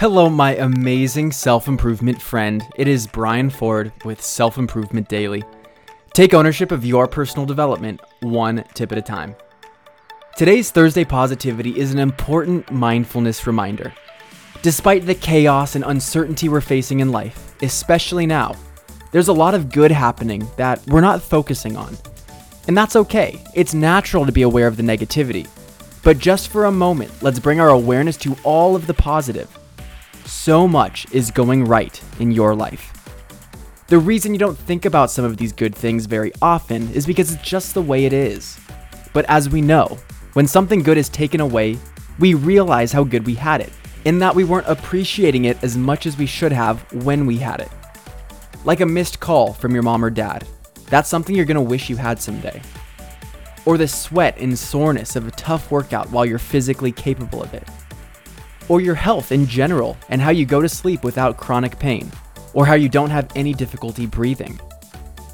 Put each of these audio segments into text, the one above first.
Hello, my amazing self improvement friend. It is Brian Ford with Self Improvement Daily. Take ownership of your personal development one tip at a time. Today's Thursday Positivity is an important mindfulness reminder. Despite the chaos and uncertainty we're facing in life, especially now, there's a lot of good happening that we're not focusing on. And that's okay, it's natural to be aware of the negativity. But just for a moment, let's bring our awareness to all of the positive so much is going right in your life. The reason you don't think about some of these good things very often is because it's just the way it is. But as we know, when something good is taken away, we realize how good we had it, in that we weren't appreciating it as much as we should have when we had it. Like a missed call from your mom or dad. That's something you're gonna wish you had someday. Or the sweat and soreness of a tough workout while you're physically capable of it or your health in general and how you go to sleep without chronic pain, or how you don't have any difficulty breathing.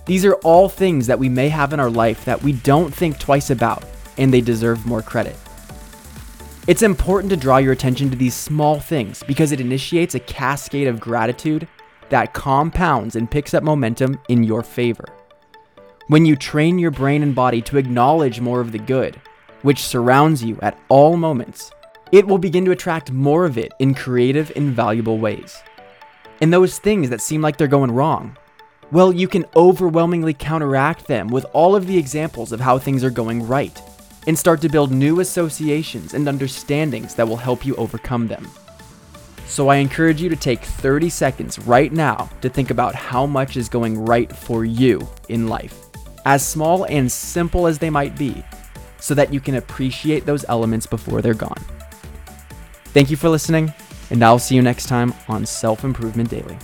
These are all things that we may have in our life that we don't think twice about, and they deserve more credit. It's important to draw your attention to these small things because it initiates a cascade of gratitude that compounds and picks up momentum in your favor. When you train your brain and body to acknowledge more of the good, which surrounds you at all moments, it will begin to attract more of it in creative and valuable ways. And those things that seem like they're going wrong, well, you can overwhelmingly counteract them with all of the examples of how things are going right and start to build new associations and understandings that will help you overcome them. So I encourage you to take 30 seconds right now to think about how much is going right for you in life, as small and simple as they might be, so that you can appreciate those elements before they're gone. Thank you for listening, and I'll see you next time on Self Improvement Daily.